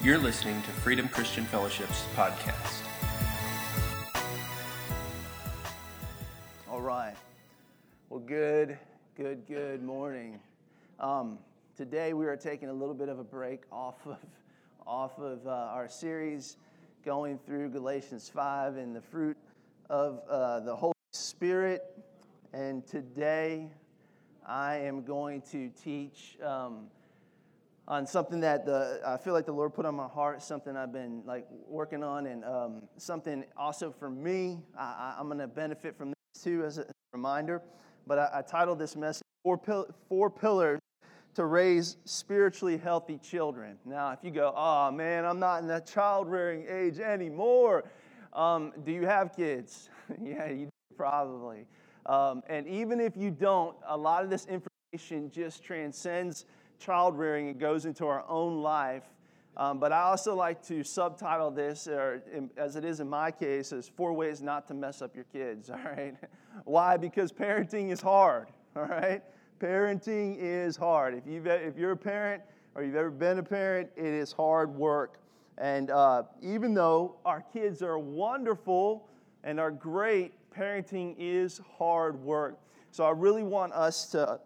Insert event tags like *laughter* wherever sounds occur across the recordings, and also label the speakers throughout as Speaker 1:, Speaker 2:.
Speaker 1: You're listening to Freedom Christian Fellowship's podcast.
Speaker 2: All right. Well, good, good, good morning. Um, today we are taking a little bit of a break off of off of uh, our series, going through Galatians five and the fruit of uh, the Holy Spirit. And today I am going to teach. Um, on something that the, I feel like the Lord put on my heart, something I've been like working on, and um, something also for me. I, am going to benefit from this too as a reminder. But I, I titled this message four, Pil- four Pillars to Raise Spiritually Healthy Children. Now, if you go, oh man, I'm not in that child rearing age anymore, um, do you have kids? *laughs* yeah, you do, probably. Um, and even if you don't, a lot of this information just transcends child rearing, it goes into our own life. Um, but I also like to subtitle this, or in, as it is in my case, as four ways not to mess up your kids. *laughs* All right, why? Because parenting is hard. *laughs* All right, parenting is hard. If you've, if you're a parent or you've ever been a parent, it is hard work. And uh, even though our kids are wonderful and are great, parenting is hard work. So I really want us to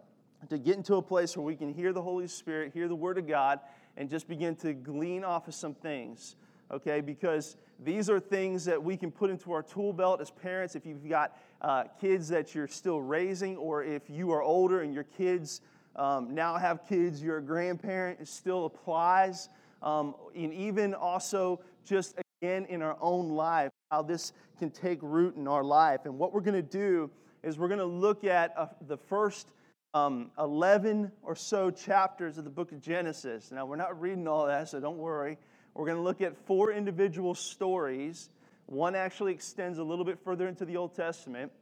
Speaker 2: to get into a place where we can hear the Holy Spirit, hear the Word of God, and just begin to glean off of some things, okay? Because these are things that we can put into our tool belt as parents. If you've got uh, kids that you're still raising, or if you are older and your kids um, now have kids, you're a grandparent, it still applies. Um, and even also just again in our own life, how this can take root in our life. And what we're going to do is we're going to look at uh, the first um, 11 or so chapters of the book of Genesis. Now, we're not reading all that, so don't worry. We're going to look at four individual stories. One actually extends a little bit further into the Old Testament.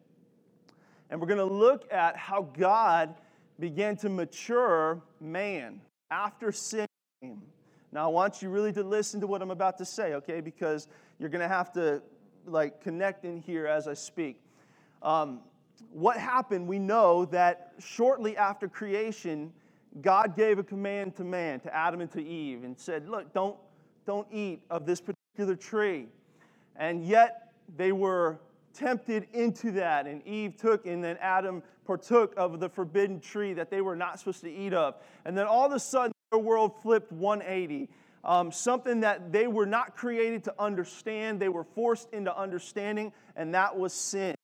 Speaker 2: And we're going to look at how God began to mature man after sin. Now, I want you really to listen to what I'm about to say, okay? Because you're going to have to like connect in here as I speak. Um, what happened, we know that shortly after creation, God gave a command to man, to Adam and to Eve, and said, Look, don't, don't eat of this particular tree. And yet they were tempted into that, and Eve took, and then Adam partook of the forbidden tree that they were not supposed to eat of. And then all of a sudden, their world flipped 180. Um, something that they were not created to understand, they were forced into understanding, and that was sin.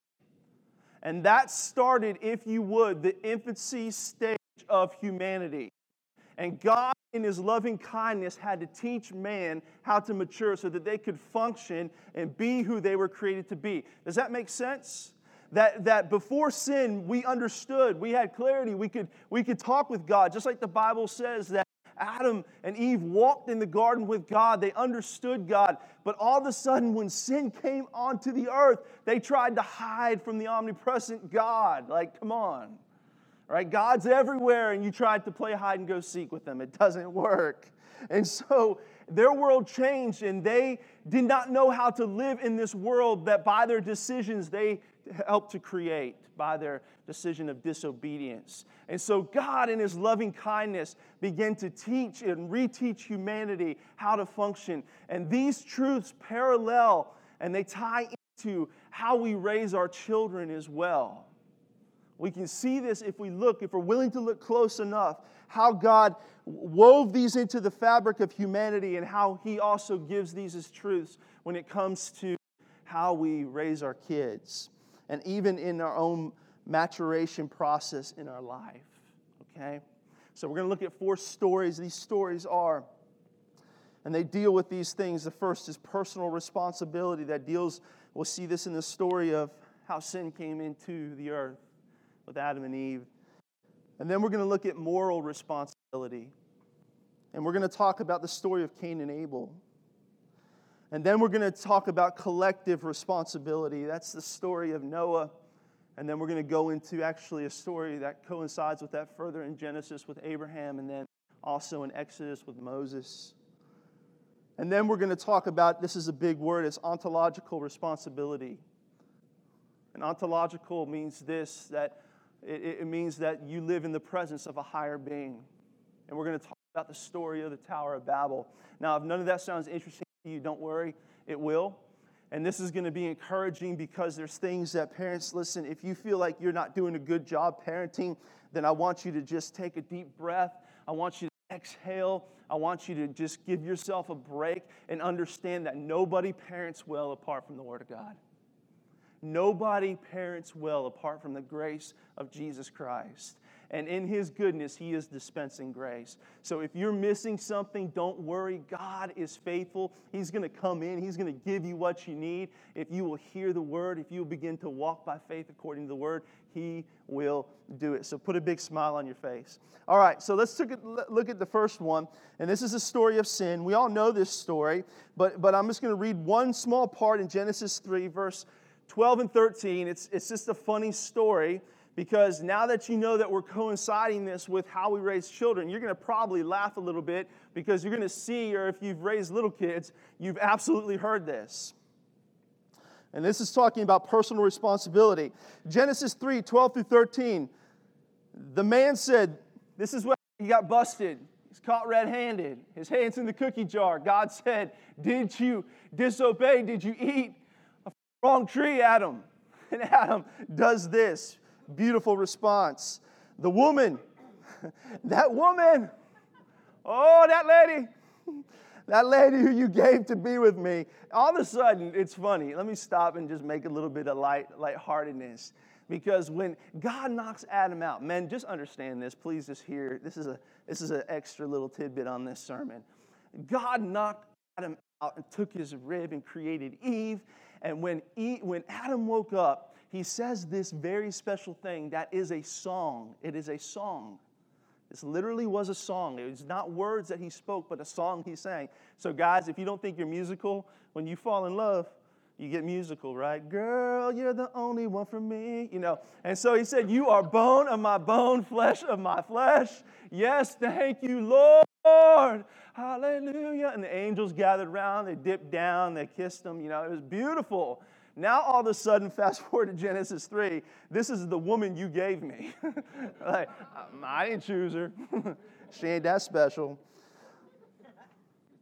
Speaker 2: And that started, if you would, the infancy stage of humanity. And God, in His loving kindness, had to teach man how to mature so that they could function and be who they were created to be. Does that make sense? That, that before sin, we understood, we had clarity, we could, we could talk with God, just like the Bible says that Adam and Eve walked in the garden with God. They understood God. But all of a sudden, when sin came onto the earth, they tried to hide from the omnipresent God. Like, come on. Right? God's everywhere, and you tried to play hide and go seek with them. It doesn't work. And so their world changed, and they did not know how to live in this world that by their decisions they helped to create by their decision of disobedience. And so God, in His loving kindness, began to teach and reteach humanity how to function. And these truths parallel and they tie into how we raise our children as well. We can see this if we look, if we're willing to look close enough, how God wove these into the fabric of humanity and how He also gives these as truths when it comes to how we raise our kids and even in our own maturation process in our life. Okay? So we're going to look at four stories. These stories are, and they deal with these things. The first is personal responsibility that deals, we'll see this in the story of how sin came into the earth with Adam and Eve. And then we're going to look at moral responsibility. And we're going to talk about the story of Cain and Abel. And then we're going to talk about collective responsibility. That's the story of Noah. And then we're going to go into actually a story that coincides with that further in Genesis with Abraham and then also in Exodus with Moses. And then we're going to talk about this is a big word it's ontological responsibility. And ontological means this that it, it means that you live in the presence of a higher being. and we're going to talk about the story of the Tower of Babel. Now, if none of that sounds interesting you, don't worry, it will. And this is going to be encouraging because there's things that parents listen, if you feel like you're not doing a good job parenting, then I want you to just take a deep breath. I want you to exhale. I want you to just give yourself a break and understand that nobody parents well apart from the Word of God. Nobody parents well apart from the grace of Jesus Christ and in His goodness, He is dispensing grace. So if you're missing something, don't worry. God is faithful. He's going to come in, He's going to give you what you need. If you will hear the word, if you will begin to walk by faith according to the word, He will do it. So put a big smile on your face. All right, so let's look at the first one. And this is a story of sin. We all know this story, but, but I'm just going to read one small part in Genesis 3, verse 12 and 13. It's, it's just a funny story because now that you know that we're coinciding this with how we raise children, you're going to probably laugh a little bit because you're going to see, or if you've raised little kids, you've absolutely heard this. And this is talking about personal responsibility. Genesis 3 12 through 13. The man said, This is what he got busted. He's caught red handed. His hand's in the cookie jar. God said, Did you disobey? Did you eat a wrong tree, Adam? *laughs* And Adam does this. Beautiful response. The woman, *laughs* that woman, oh, that lady, *laughs* that lady who you gave to be with me. All of a sudden, it's funny. Let me stop and just make a little bit of light lightheartedness. Because when God knocks Adam out, men, just understand this. Please just hear. This is a this is an extra little tidbit on this sermon. God knocked Adam out and took his rib and created Eve. And when, Eve, when Adam woke up, he says this very special thing that is a song. It is a song. This literally was a song. It was not words that he spoke, but a song he sang. So, guys, if you don't think you're musical, when you fall in love, you get musical, right? Girl, you're the only one for me, you know. And so he said, You are bone of my bone, flesh of my flesh. Yes, thank you, Lord. Hallelujah. And the angels gathered around, they dipped down, they kissed him, you know, it was beautiful. Now, all of a sudden, fast forward to Genesis 3, this is the woman you gave me. *laughs* like, I didn't choose her. *laughs* she ain't that special.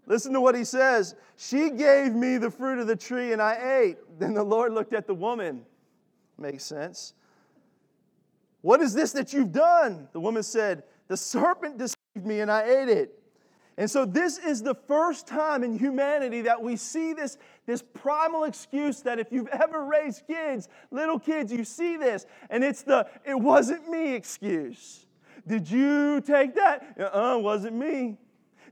Speaker 2: Listen to what he says. She gave me the fruit of the tree and I ate. Then the Lord looked at the woman. Makes sense. What is this that you've done? The woman said, The serpent deceived me and I ate it. And so, this is the first time in humanity that we see this, this primal excuse that if you've ever raised kids, little kids, you see this. And it's the it wasn't me excuse. Did you take that? Uh uh-uh, uh, was not me.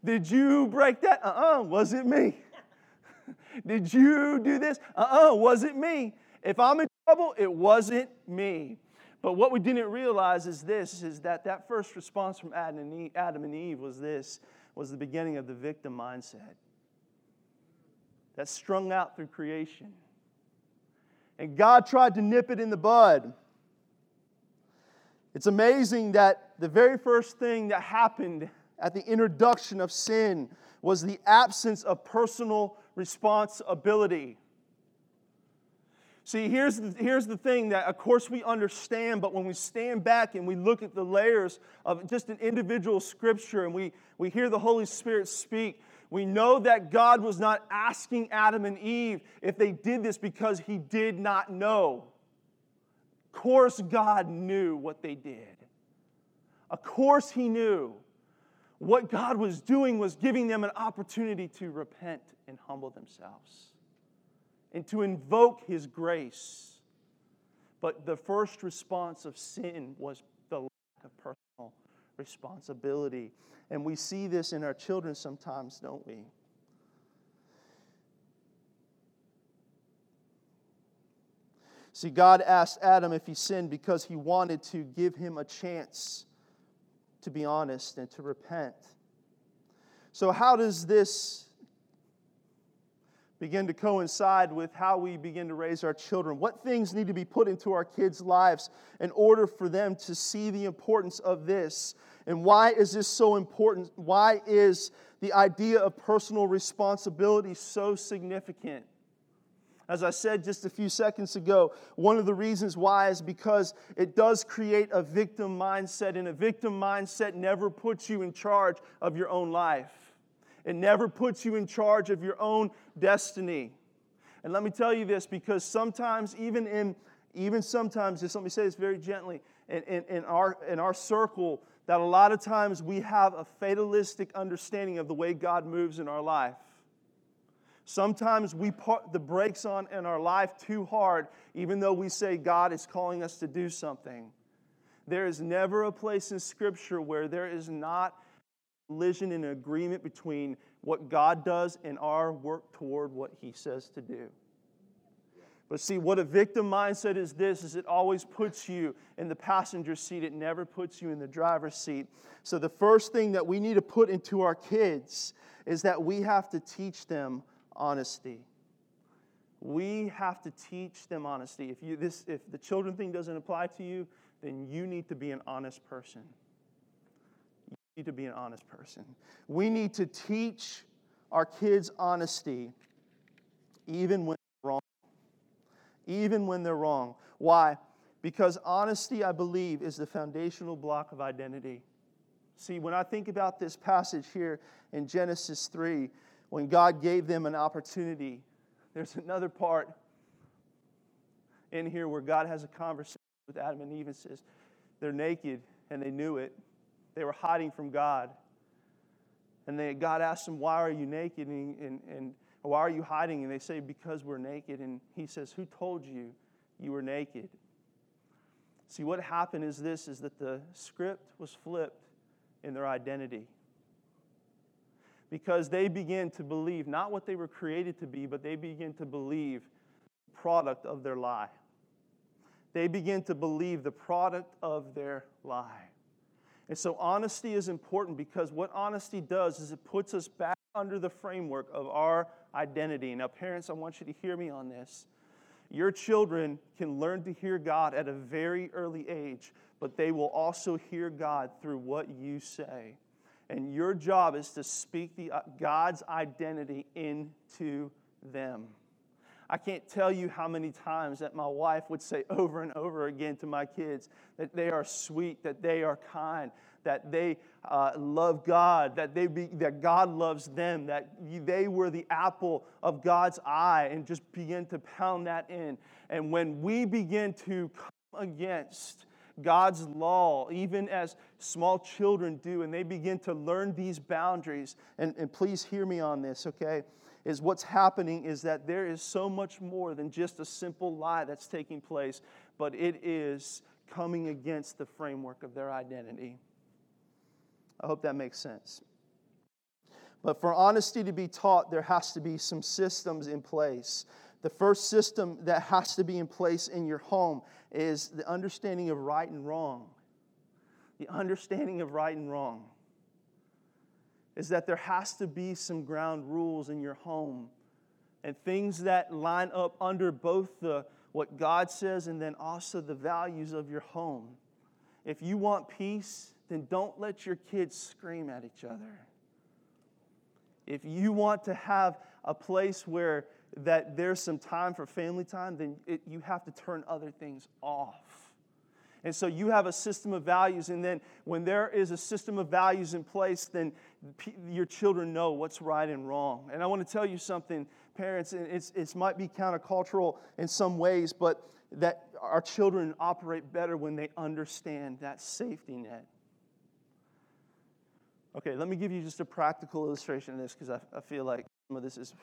Speaker 2: Did you break that? Uh uh-uh, uh, was it me. *laughs* Did you do this? Uh uh-uh, uh, was not me. If I'm in trouble, it wasn't me. But what we didn't realize is this is that that first response from Adam and Eve was this was the beginning of the victim mindset that strung out through creation. And God tried to nip it in the bud. It's amazing that the very first thing that happened at the introduction of sin was the absence of personal responsibility. See, here's the, here's the thing that, of course, we understand, but when we stand back and we look at the layers of just an individual scripture and we, we hear the Holy Spirit speak, we know that God was not asking Adam and Eve if they did this because he did not know. Of course, God knew what they did. Of course, he knew. What God was doing was giving them an opportunity to repent and humble themselves and to invoke His grace. But the first response of sin was the lack of personal responsibility. And we see this in our children sometimes, don't we? See, God asked Adam if he sinned because he wanted to give him a chance to be honest and to repent. So, how does this begin to coincide with how we begin to raise our children. What things need to be put into our kids' lives in order for them to see the importance of this? And why is this so important? Why is the idea of personal responsibility so significant? As I said just a few seconds ago, one of the reasons why is because it does create a victim mindset, and a victim mindset never puts you in charge of your own life. It never puts you in charge of your own destiny. And let me tell you this because sometimes, even in even sometimes, just let me say this very gently, in, in, in, our, in our circle, that a lot of times we have a fatalistic understanding of the way God moves in our life. Sometimes we put the brakes on in our life too hard, even though we say God is calling us to do something. There is never a place in Scripture where there is not collision and agreement between what God does and our work toward what He says to do. But see, what a victim mindset is this is it always puts you in the passenger seat. It never puts you in the driver's seat. So the first thing that we need to put into our kids is that we have to teach them honesty. We have to teach them honesty. If, you, this, if the children thing doesn't apply to you, then you need to be an honest person. Need to be an honest person. We need to teach our kids honesty even when they're wrong. Even when they're wrong. Why? Because honesty, I believe, is the foundational block of identity. See, when I think about this passage here in Genesis 3, when God gave them an opportunity. There's another part in here where God has a conversation with Adam and Eve and says, They're naked and they knew it. They were hiding from God. And they, God asked them, Why are you naked? And, and, and why are you hiding? And they say, Because we're naked. And he says, Who told you you were naked? See, what happened is this is that the script was flipped in their identity because they begin to believe not what they were created to be, but they begin to believe the product of their lie. They begin to believe the product of their lie. And so honesty is important because what honesty does is it puts us back under the framework of our identity. Now, parents, I want you to hear me on this. Your children can learn to hear God at a very early age, but they will also hear God through what you say. And your job is to speak the, uh, God's identity into them. I can't tell you how many times that my wife would say over and over again to my kids that they are sweet, that they are kind, that they uh, love God, that, they be, that God loves them, that they were the apple of God's eye, and just begin to pound that in. And when we begin to come against God's law, even as small children do, and they begin to learn these boundaries. And, and please hear me on this, okay? Is what's happening is that there is so much more than just a simple lie that's taking place, but it is coming against the framework of their identity. I hope that makes sense. But for honesty to be taught, there has to be some systems in place. The first system that has to be in place in your home is the understanding of right and wrong. The understanding of right and wrong is that there has to be some ground rules in your home and things that line up under both the what God says and then also the values of your home. If you want peace, then don't let your kids scream at each other. If you want to have a place where that there's some time for family time, then it, you have to turn other things off. And so you have a system of values, and then when there is a system of values in place, then your children know what's right and wrong. And I want to tell you something, parents, it's, it might be countercultural in some ways, but that our children operate better when they understand that safety net. Okay, let me give you just a practical illustration of this because I, I feel like some of this is,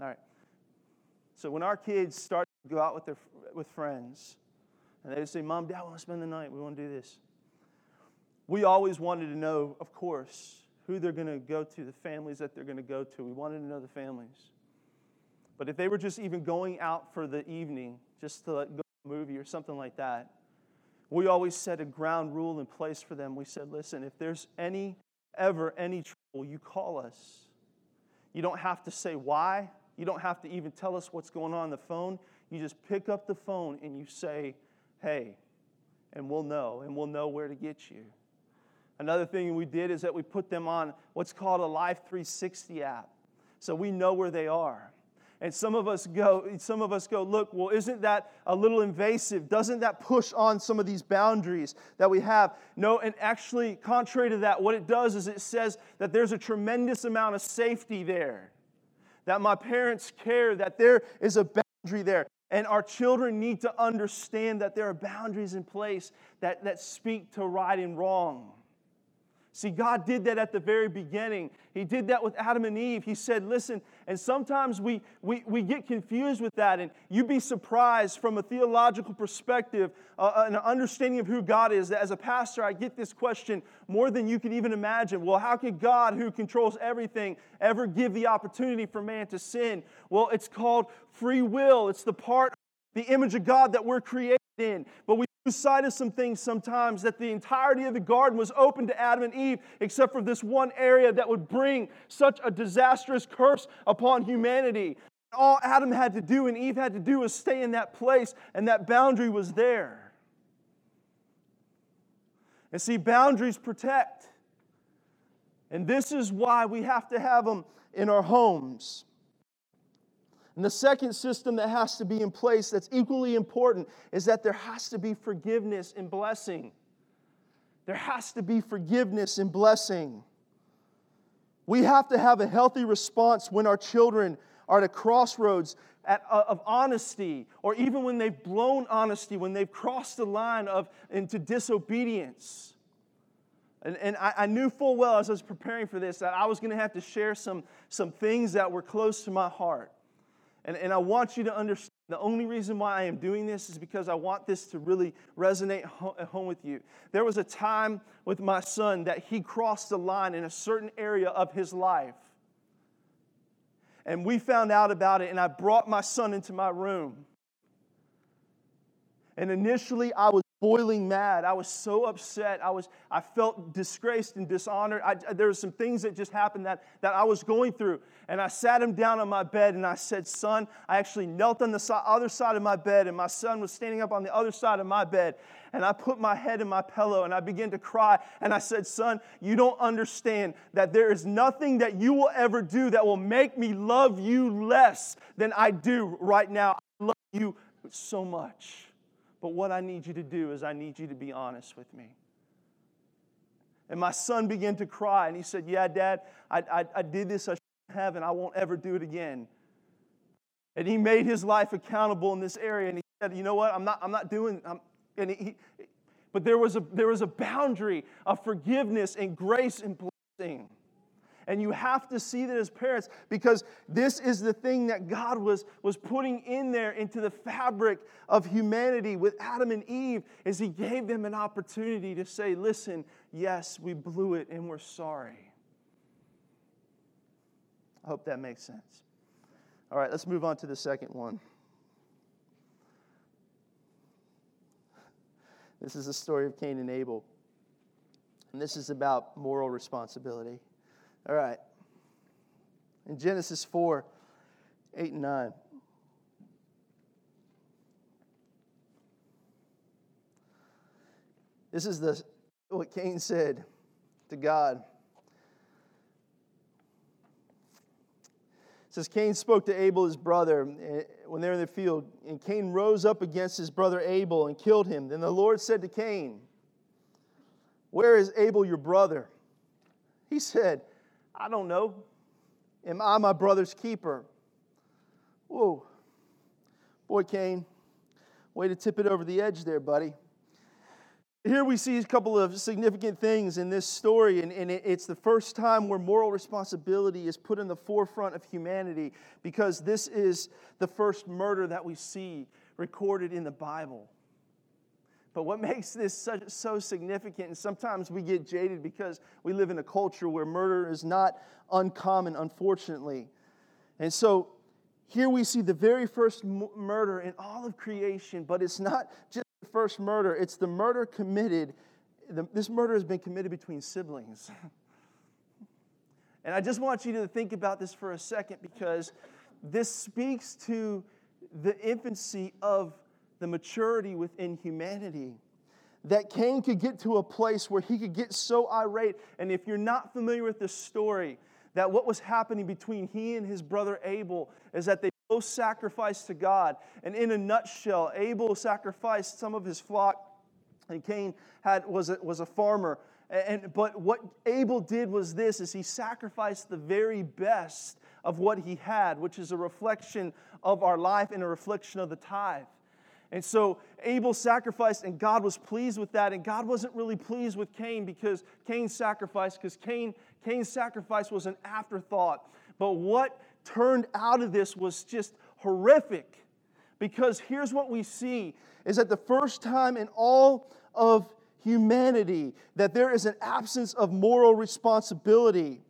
Speaker 2: all right. So when our kids start to go out with, their, with friends, and they say, Mom, Dad, we want to spend the night. We want to do this. We always wanted to know, of course, who they're going to go to, the families that they're going to go to. We wanted to know the families. But if they were just even going out for the evening, just to like, go to a movie or something like that, we always set a ground rule in place for them. We said, listen, if there's any, ever any trouble, you call us. You don't have to say why. You don't have to even tell us what's going on on the phone. You just pick up the phone and you say, hey, and we'll know, and we'll know where to get you. Another thing we did is that we put them on what's called a Life 360 app. So we know where they are. And some of us go, some of us go, look, well, isn't that a little invasive? Doesn't that push on some of these boundaries that we have? No, and actually, contrary to that, what it does is it says that there's a tremendous amount of safety there. That my parents care, that there is a boundary there. And our children need to understand that there are boundaries in place that, that speak to right and wrong. See, God did that at the very beginning. He did that with Adam and Eve. He said, Listen, and sometimes we, we, we get confused with that, and you'd be surprised from a theological perspective, uh, an understanding of who God is. As a pastor, I get this question more than you can even imagine. Well, how could God, who controls everything, ever give the opportunity for man to sin? Well, it's called free will, it's the part, the image of God that we're created in. But we sight of some things sometimes that the entirety of the garden was open to Adam and Eve, except for this one area that would bring such a disastrous curse upon humanity. All Adam had to do and Eve had to do was stay in that place, and that boundary was there. And see, boundaries protect. And this is why we have to have them in our homes. And the second system that has to be in place that's equally important is that there has to be forgiveness and blessing. There has to be forgiveness and blessing. We have to have a healthy response when our children are at a crossroads at, uh, of honesty, or even when they've blown honesty, when they've crossed the line of, into disobedience. And, and I, I knew full well as I was preparing for this that I was going to have to share some, some things that were close to my heart. And, and I want you to understand the only reason why I am doing this is because I want this to really resonate at home with you. There was a time with my son that he crossed the line in a certain area of his life. And we found out about it, and I brought my son into my room. And initially, I was boiling mad. I was so upset. I, was, I felt disgraced and dishonored. I, there were some things that just happened that, that I was going through. And I sat him down on my bed and I said, Son, I actually knelt on the so- other side of my bed, and my son was standing up on the other side of my bed. And I put my head in my pillow and I began to cry. And I said, Son, you don't understand that there is nothing that you will ever do that will make me love you less than I do right now. I love you so much. But what I need you to do is I need you to be honest with me. And my son began to cry, and he said, Yeah, Dad, I, I, I did this I shouldn't have, and I won't ever do it again. And he made his life accountable in this area, and he said, You know what? I'm not, I'm not doing, I'm, and he, but there was, a, there was a boundary of forgiveness and grace and blessing. And you have to see that as parents because this is the thing that God was, was putting in there into the fabric of humanity with Adam and Eve is he gave them an opportunity to say, listen, yes, we blew it and we're sorry. I hope that makes sense. All right, let's move on to the second one. This is the story of Cain and Abel. And this is about moral responsibility. All right. In Genesis 4 8 and 9. This is the, what Cain said to God. It says Cain spoke to Abel, his brother, eh, when they were in the field, and Cain rose up against his brother Abel and killed him. Then the Lord said to Cain, Where is Abel, your brother? He said, I don't know. Am I my brother's keeper? Whoa. Boy, Cain, way to tip it over the edge there, buddy. Here we see a couple of significant things in this story, and, and it's the first time where moral responsibility is put in the forefront of humanity because this is the first murder that we see recorded in the Bible. But what *laughs* makes this so, so, significant, and sometimes we get jaded because we live in a culture where murder is not uncommon, unfortunately. And so here we see the very first murder in all of creation, but it's not just the first murder, it's the murder committed. The, this murder has been committed between siblings. and I just want you to think about this for a second because this speaks to the infancy of the maturity within humanity. That Cain could get to a place where he could get so irate. And if you're not familiar with the story, that what was happening between he and his brother Abel is that they both sacrificed to God. And in a nutshell, Abel sacrificed some of his flock, and Cain had, was, a, was a farmer. And, but what Abel did was this is he sacrificed the very best of what he had, which is a reflection of our life and a reflection of the tithe. And so Abel sacrificed, and God was pleased with that. And God wasn't really pleased with Cain because Cain's sacrifice, because Cain, Cain's sacrifice was an afterthought. But what turned out of this was just horrific. Because here's what we see is that the first time in all of humanity that there is an absence of moral responsibility.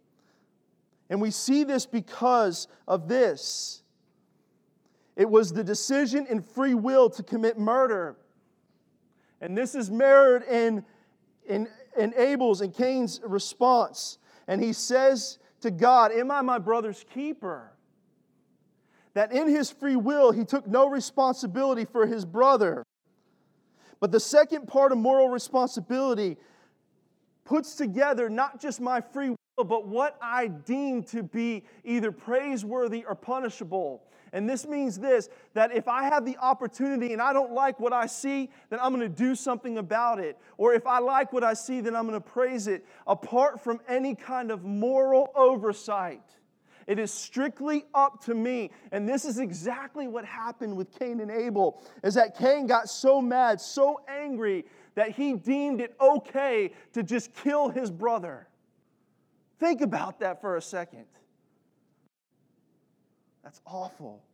Speaker 2: And we see this because of this. It was the decision and free will to commit murder. And this is mirrored in, in, in Abel's and Cain's response. And he says to God, Am I my brother's keeper? That in his free will, he took no responsibility for his brother. But the second part of moral responsibility puts together not just my free will, but what I deem to be either praiseworthy or punishable. And this means this that if I have the opportunity and I don't like what I see, then I'm going to do something about it. Or if I like what I see, then I'm going to praise it apart from any kind of moral oversight. It is strictly up to me. And this is exactly what happened with Cain and Abel. Is that Cain got so mad, so angry that he deemed it okay to just kill his brother. Think about that for a second. That's awful.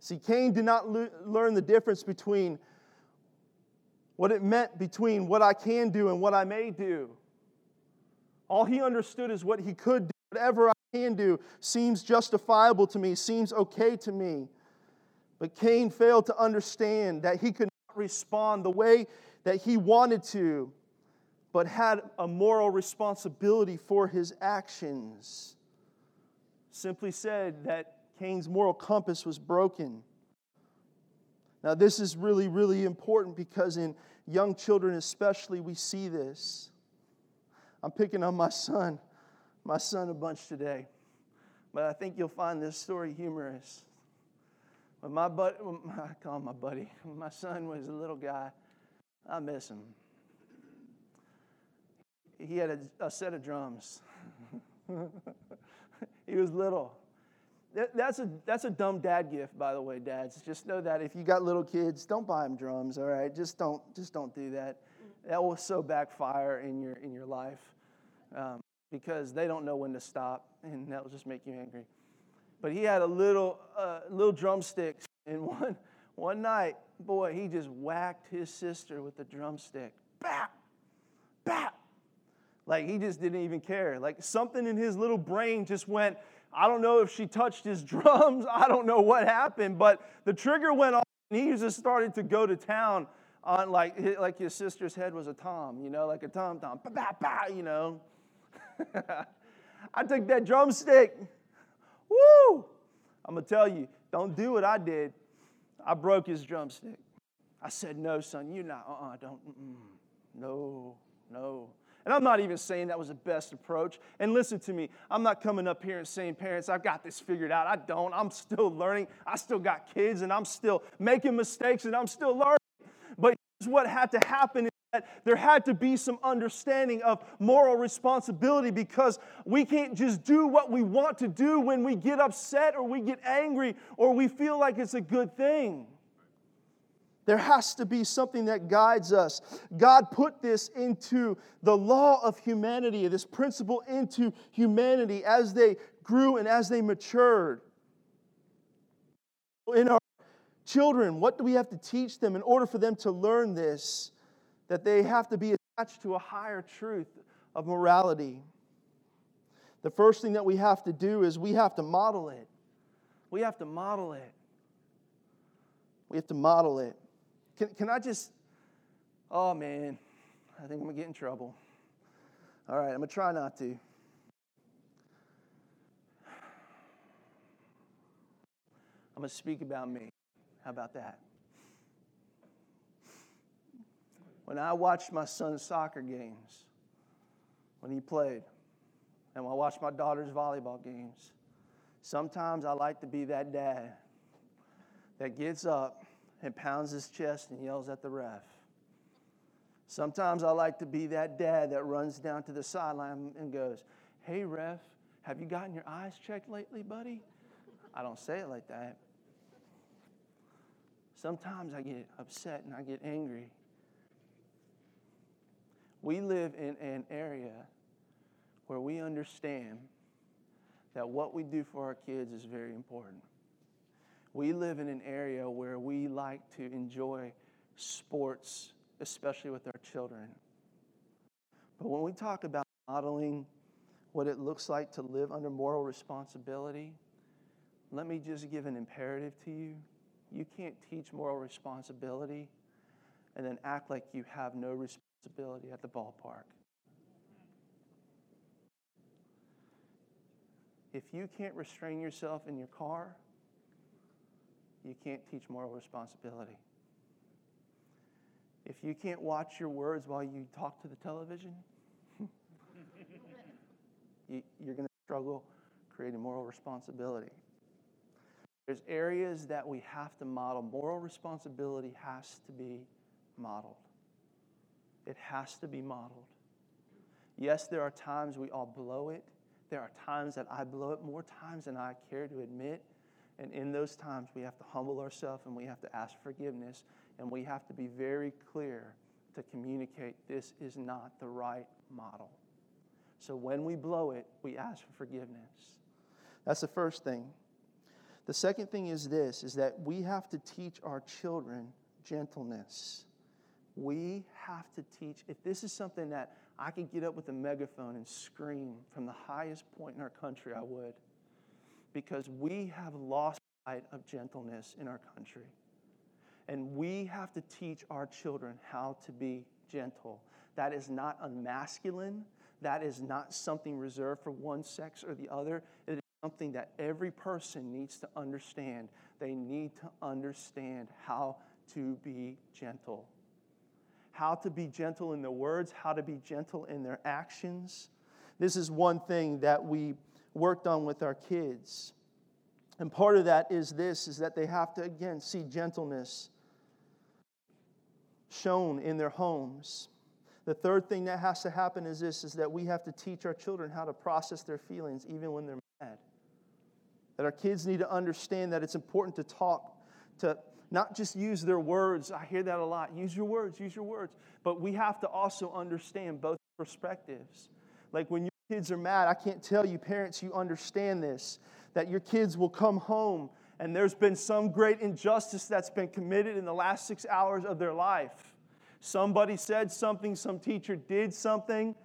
Speaker 2: See, Cain did not le- learn the difference between what it meant between what I can do and what I may do. All he understood is what he could do. Whatever I can do seems justifiable to me, seems okay to me. But Cain failed to understand that he could not respond the way that he wanted to, but had a moral responsibility for his actions simply said that Cain's moral compass was broken. Now, this is really, really important because in young children, especially, we see this. I'm picking on my son, my son a bunch today, but I think you'll find this story humorous. When my buddy, I call him my buddy, when my son was a little guy, I miss him. He had a, a set of drums. *laughs* he was little. That's a, that's a dumb dad gift, by the way, dads. Just know that if you got little kids, don't buy them drums, all right? Just don't, just don't do that. That will so backfire in your, in your life um, because they don't know when to stop, and that will just make you angry. But he had a little, uh, little drumstick, and *laughs* one, one night, boy, he just whacked his sister with the drumstick. Bap! Bap! Like he just didn't even care. Like something in his little brain just went, I don't know if she touched his *laughs* drums. I don't know what happened, but the trigger went off and he just started to go to town on like, like his sister's head was a tom, you know, like a tom tom, ba ba ba, you know. *laughs* I took that drumstick. Woo! I'm gonna tell you, don't do what I did. I broke his drumstick. I said, "No, son, you not. Uh-uh, don't. Mm-mm. No, no." And I'm not even saying that was the best approach. And listen to me, I'm not coming up here and saying, parents, I've got this figured out. I don't. I'm still learning. I still got kids and I'm still making mistakes and I'm still learning. But here's what had to happen is that there had to be some understanding of moral responsibility because we can't just do what we want to do when we get upset or we get angry or we feel like it's a good thing. There has to be something that guides us. God put this into the law of humanity, this principle into humanity as they grew and as they matured. In our children, what do we have to teach them in order for them to learn this? That they have to be attached to a higher truth of morality. The first thing that we have to do is we have to model it. We have to model it. We have to model it. Can, can I just, oh man, I think I'm gonna get in trouble. All right, I'm gonna try not to. I'm gonna speak about me. How about that? When I watched my son's soccer games, when he played, and when I watched my daughter's volleyball games, Sometimes I like to be that dad that gets up and pounds his chest and yells at the ref. Sometimes I like to be that dad that runs down to the sideline and goes, Hey, ref, have you gotten your eyes checked lately, buddy? I don't say it like that. Sometimes I get upset and I get angry. We live in an area where we understand that what we do for our kids is very important. We live in an area where we like to enjoy sports, especially with our children. But when we talk about modeling what it looks like to live under moral responsibility, let me just give an imperative to you. You can't teach moral responsibility and then act like you have no responsibility at the ballpark. If you can't restrain yourself in your car, you can't teach moral responsibility. If you can't watch your words while you talk to the television, *laughs* you, are going to struggle creating moral responsibility. There's areas that we have to model. Moral responsibility has to be modeled. It has to be modeled. Yes, there are times we all blow it. There are times that I blow it more times than I care to admit. And in those times, we have to humble ourselves and we have to ask forgiveness. And we have to be very clear to communicate this is not the right model. So when we blow it, we ask for forgiveness. That's the first thing. The second thing is this is that we have to teach our children gentleness. We have to teach if this is something that I could get up with a megaphone and scream from the highest point in our country, I would because we have lost sight of gentleness in our country. And we have to teach our children how to be gentle. That is not unmasculine. That is not something reserved for one sex or the other. It is something that every person needs to understand. They need to understand how to be gentle. How to be gentle in their words, how to be gentle in their actions. This is one thing that we worked on with our kids. And part of that is this is that they have to again see gentleness shown in their homes. The third thing that has to happen is this is that we have to teach our children how to process their feelings even when they're mad. That our kids need to understand that it's important to talk to not just use their words. I hear that a lot. Use your words, use your words. But we have to also understand both perspectives. Like when kids are mad, I can't tell you, parents, you understand this, that your kids will come home and there's been some great injustice that's been committed in the last six hours of their life. Somebody said something, some teacher did something,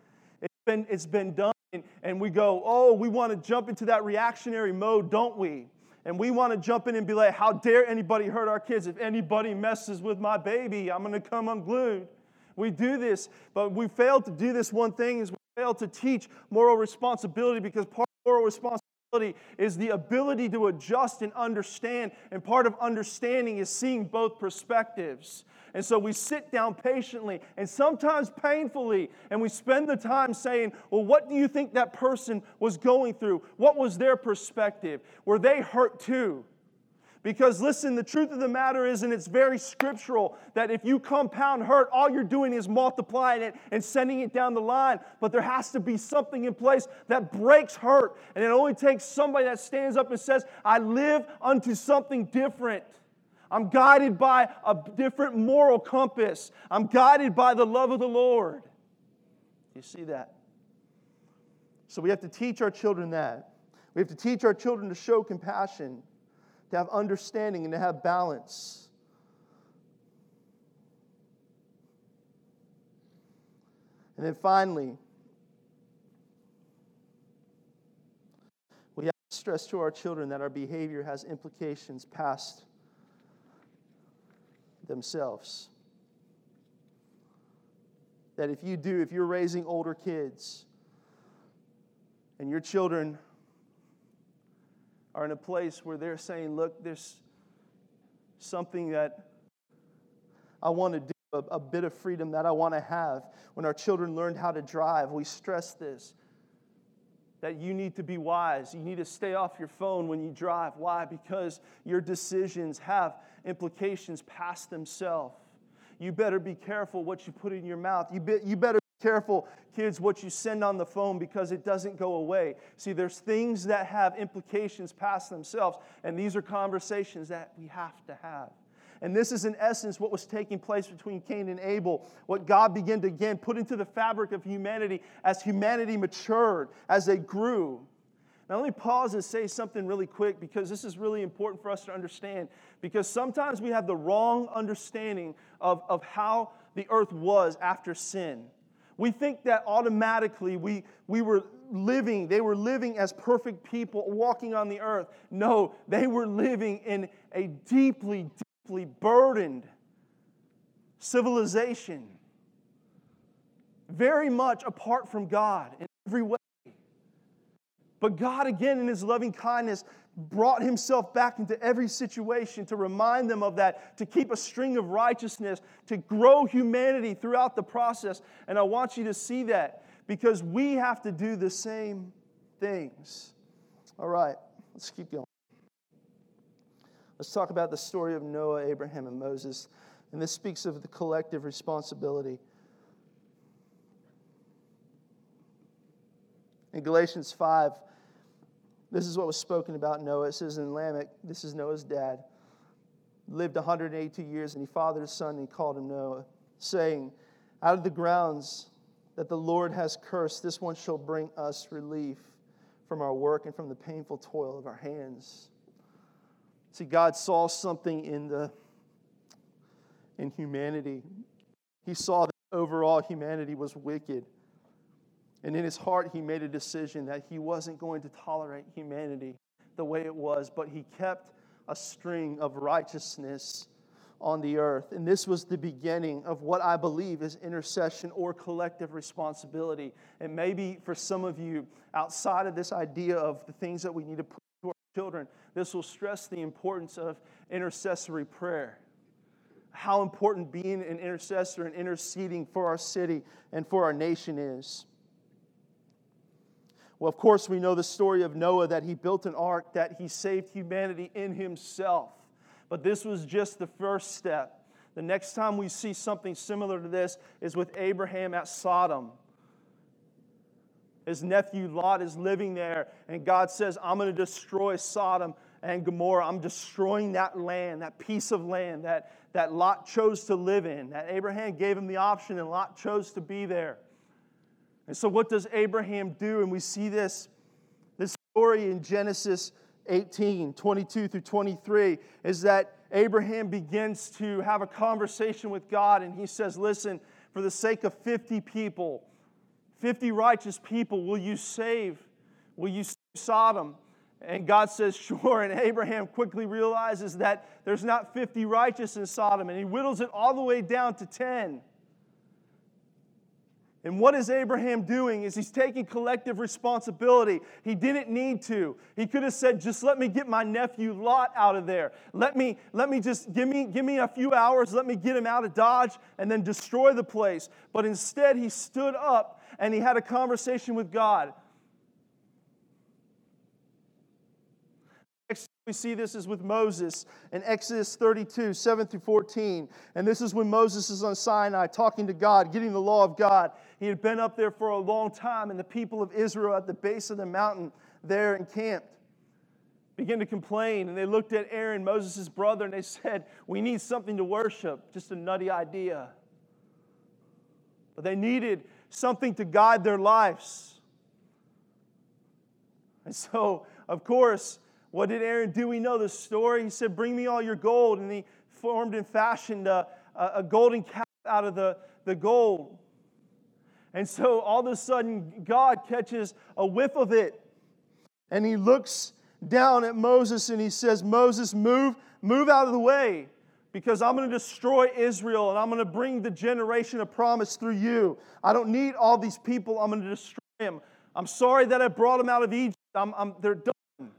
Speaker 2: it's been, it's been done, and we go, oh, we want to jump into that reactionary mode, don't we? And we want to jump in and be like, how dare anybody hurt our kids? If anybody messes with my baby, I'm going to come unglued. We do this, but we fail to do this one thing is fail to teach moral responsibility because part of moral responsibility is the ability to adjust and understand. And part of understanding is seeing both perspectives. And so we sit down patiently and sometimes painfully, and we spend the time saying, Well, what do you think that person was going through? What was their perspective? Were they hurt too? Because listen, the truth of the matter is, and it's very scriptural, that if you compound hurt, all you're doing is multiplying it and sending it down the line. But there has to be something in place that breaks hurt. And it only takes somebody that stands up and says, I live unto something different. I'm guided by a different moral compass. I'm guided by the love of the Lord. You see that? So we have to teach our children that. We have to teach our children to show compassion to have understanding and to have balance. And then finally, we have to stress to our children that our behavior has implications past themselves. That if you do, if you're raising older kids and your children are in a place where they're saying, look, there's something that I want to do, a, a bit of freedom that I want to have. When our children learned how to drive, we stress this that you need to be wise. You need to stay off your phone when you drive. Why? Because your decisions have implications past themselves. You better be careful what you put in your mouth. You, be, you better be careful, kids, what you send on the phone because it doesn't go away. See, there's things that have implications past themselves, and these are conversations that we have to have. And this is, in essence, what was taking place between Cain and Abel, what God began to again put into the fabric of humanity as humanity matured, as they grew. Now, let me pause and say something really quick because this is really important for us to understand. Because sometimes we have the wrong understanding of, of how the earth was after sin. We think that automatically we, we were living, they were living as perfect people walking on the earth. No, they were living in a deeply, deeply burdened civilization, very much apart from God in every way. But God, again, in His loving kindness, brought Himself back into every situation to remind them of that, to keep a string of righteousness, to grow humanity throughout the process. And I want you to see that because we have to do the same things. All right, let's keep going. Let's talk about the story of Noah, Abraham, and Moses. And this speaks of the collective responsibility. In Galatians 5, this is what was spoken about Noah. It says in Lamech, this is Noah's dad, lived 182 years, and he fathered a son, and he called him Noah, saying, Out of the grounds that the Lord has cursed, this one shall bring us relief from our work and from the painful toil of our hands. See, God saw something in the in humanity. He saw that overall humanity was wicked. And in his heart, he made a decision that he wasn't going to tolerate humanity the way it was, but he kept a string of righteousness on the earth. And this was the beginning of what I believe is intercession or collective responsibility. And maybe for some of you, outside of this idea of the things that we need to put to our children, this will stress the importance of intercessory prayer. How important being an intercessor and interceding for our city and for our nation is. Well, of course, we know the story of Noah that he built an ark, that he saved humanity in himself. But this was just the first step. The next time we see something similar to this is with Abraham at Sodom. His nephew Lot is living there, and God says, I'm going to destroy Sodom and Gomorrah. I'm destroying that land, that piece of land that, that Lot chose to live in, that Abraham gave him the option, and Lot chose to be there. And so, what does Abraham do? And we see this, this story in Genesis 18 22 through 23 is that Abraham begins to have a conversation with God, and he says, Listen, for the sake of 50 people, 50 righteous people will you save? Will you save Sodom? And God says, Sure. And Abraham quickly realizes that there's not 50 righteous in Sodom, and he whittles it all the way down to 10. And what is Abraham doing is he's taking collective responsibility. He didn't need to. He could have said, just let me get my nephew Lot out of there. Let me, let me just give me, give me a few hours, let me get him out of Dodge and then destroy the place. But instead, he stood up and he had a conversation with God. Next we see this is with Moses in Exodus 32, 7 through 14. And this is when Moses is on Sinai talking to God, getting the law of God. He had been up there for a long time, and the people of Israel at the base of the mountain there encamped began to complain. And they looked at Aaron, Moses' brother, and they said, We need something to worship. Just a nutty idea. But they needed something to guide their lives. And so, of course, what did Aaron do? We know the story. He said, Bring me all your gold. And he formed and fashioned a, a golden calf out of the, the gold. And so all of a sudden, God catches a whiff of it. And he looks down at Moses and he says, Moses, move, move out of the way because I'm going to destroy Israel and I'm going to bring the generation of promise through you. I don't need all these people. I'm going to destroy them. I'm sorry that I brought them out of Egypt. I'm, I'm, they're done.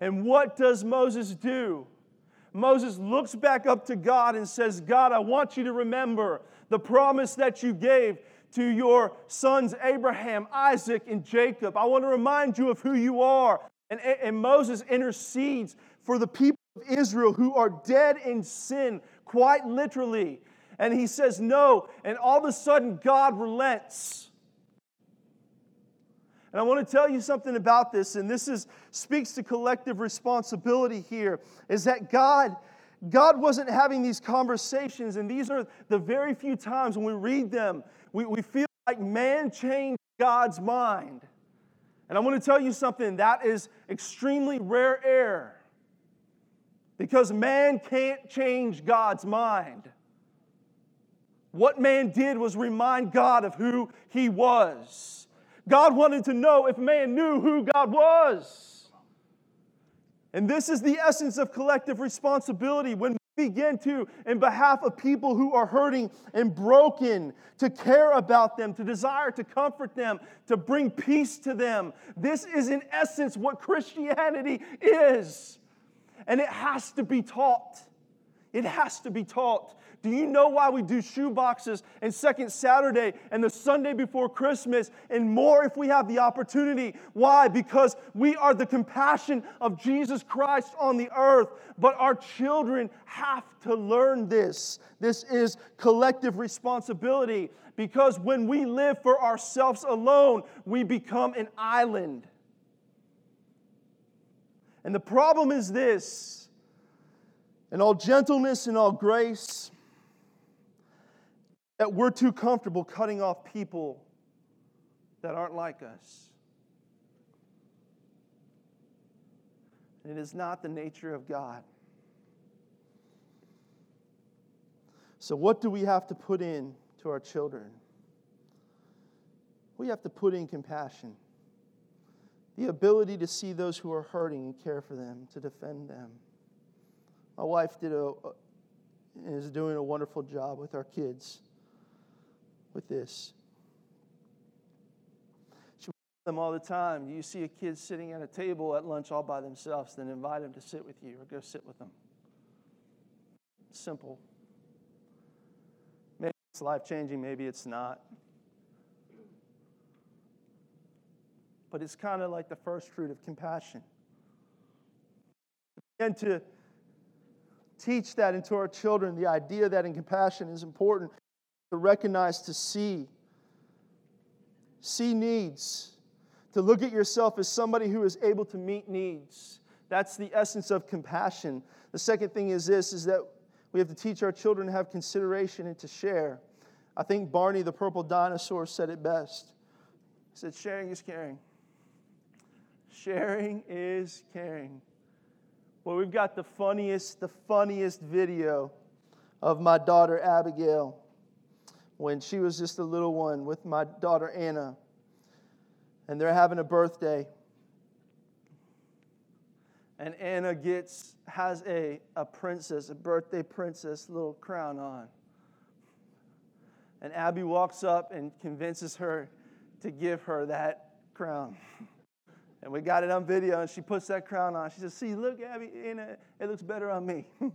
Speaker 2: And what does Moses do? Moses looks back up to God and says, God, I want you to remember the promise that you gave to your sons Abraham, Isaac, and Jacob. I want to remind you of who you are. And, and Moses intercedes for the people of Israel who are dead in sin, quite literally. And he says, No. And all of a sudden, God relents. And I want to tell you something about this, and this is, speaks to collective responsibility here, is that God, God wasn't having these conversations, and these are the very few times when we read them, we, we feel like man changed God's mind. And I want to tell you something that is extremely rare air because man can't change God's mind. What man did was remind God of who he was. God wanted to know if man knew who God was. And this is the essence of collective responsibility. When begin to, in behalf of people who are hurting and broken, to care about them, to desire to comfort them, to bring peace to them, this is in essence what Christianity is. And it has to be taught. It has to be taught. Do you know why we do shoe boxes and second Saturday and the Sunday before Christmas and more if we have the opportunity? Why? Because we are the compassion of Jesus Christ on the earth. But our children have to learn this. This is collective responsibility because when we live for ourselves alone, we become an island. And the problem is this in all gentleness and all grace, that we're too comfortable cutting off people that aren't like us. It is not the nature of God. So, what do we have to put in to our children? We have to put in compassion the ability to see those who are hurting and care for them, to defend them. My wife did a, is doing a wonderful job with our kids with this. Them all the time. Do you see a kid sitting at a table at lunch all by themselves, then invite them to sit with you or go sit with them. Simple. Maybe it's life changing, maybe it's not. but it's kind of like the first fruit of compassion. And to teach that into our children, the idea that in compassion is important to recognize, to see, see needs, to look at yourself as somebody who is able to meet needs. That's the essence of compassion. The second thing is this is that we have to teach our children to have consideration and to share. I think Barney the purple dinosaur said it best. He said, Sharing is caring. Sharing is caring. Well, we've got the funniest, the funniest video of my daughter Abigail when she was just a little one with my daughter Anna. And they're having a birthday. And Anna gets has a, a princess, a birthday princess little crown on. And Abby walks up and convinces her to give her that crown. *laughs* And we got it on video, and she puts that crown on. She says, See, look, Abby, it, it looks better on me. *laughs*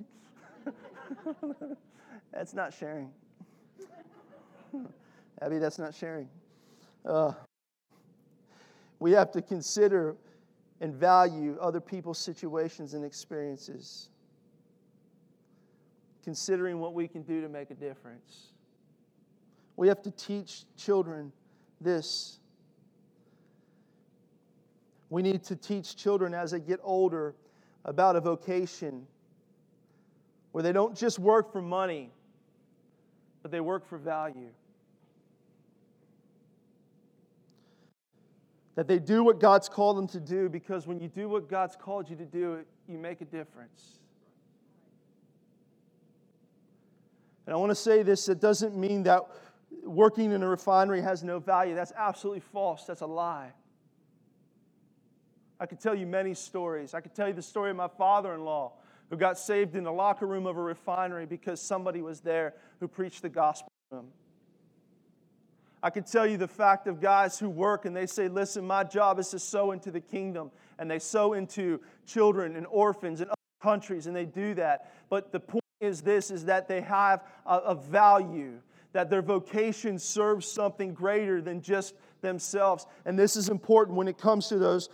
Speaker 2: that's not sharing. *laughs* Abby, that's not sharing. Uh, we have to consider and value other people's situations and experiences, considering what we can do to make a difference. We have to teach children this we need to teach children as they get older about a vocation where they don't just work for money, but they work for value. That they do what God's called them to do because when you do what God's called you to do, you make a difference. And I want to say this it doesn't mean that working in a refinery has no value. That's absolutely false. That's a lie. I could tell you many stories. I could tell you the story of my father in law who got saved in the locker room of a refinery because somebody was there who preached the gospel to him. I can tell you the fact of guys who work and they say, Listen, my job is to sow into the kingdom. And they sow into children and orphans in other countries, and they do that. But the point is this is that they have a, a value that their vocation serves something greater than just themselves. And this is important when it comes to those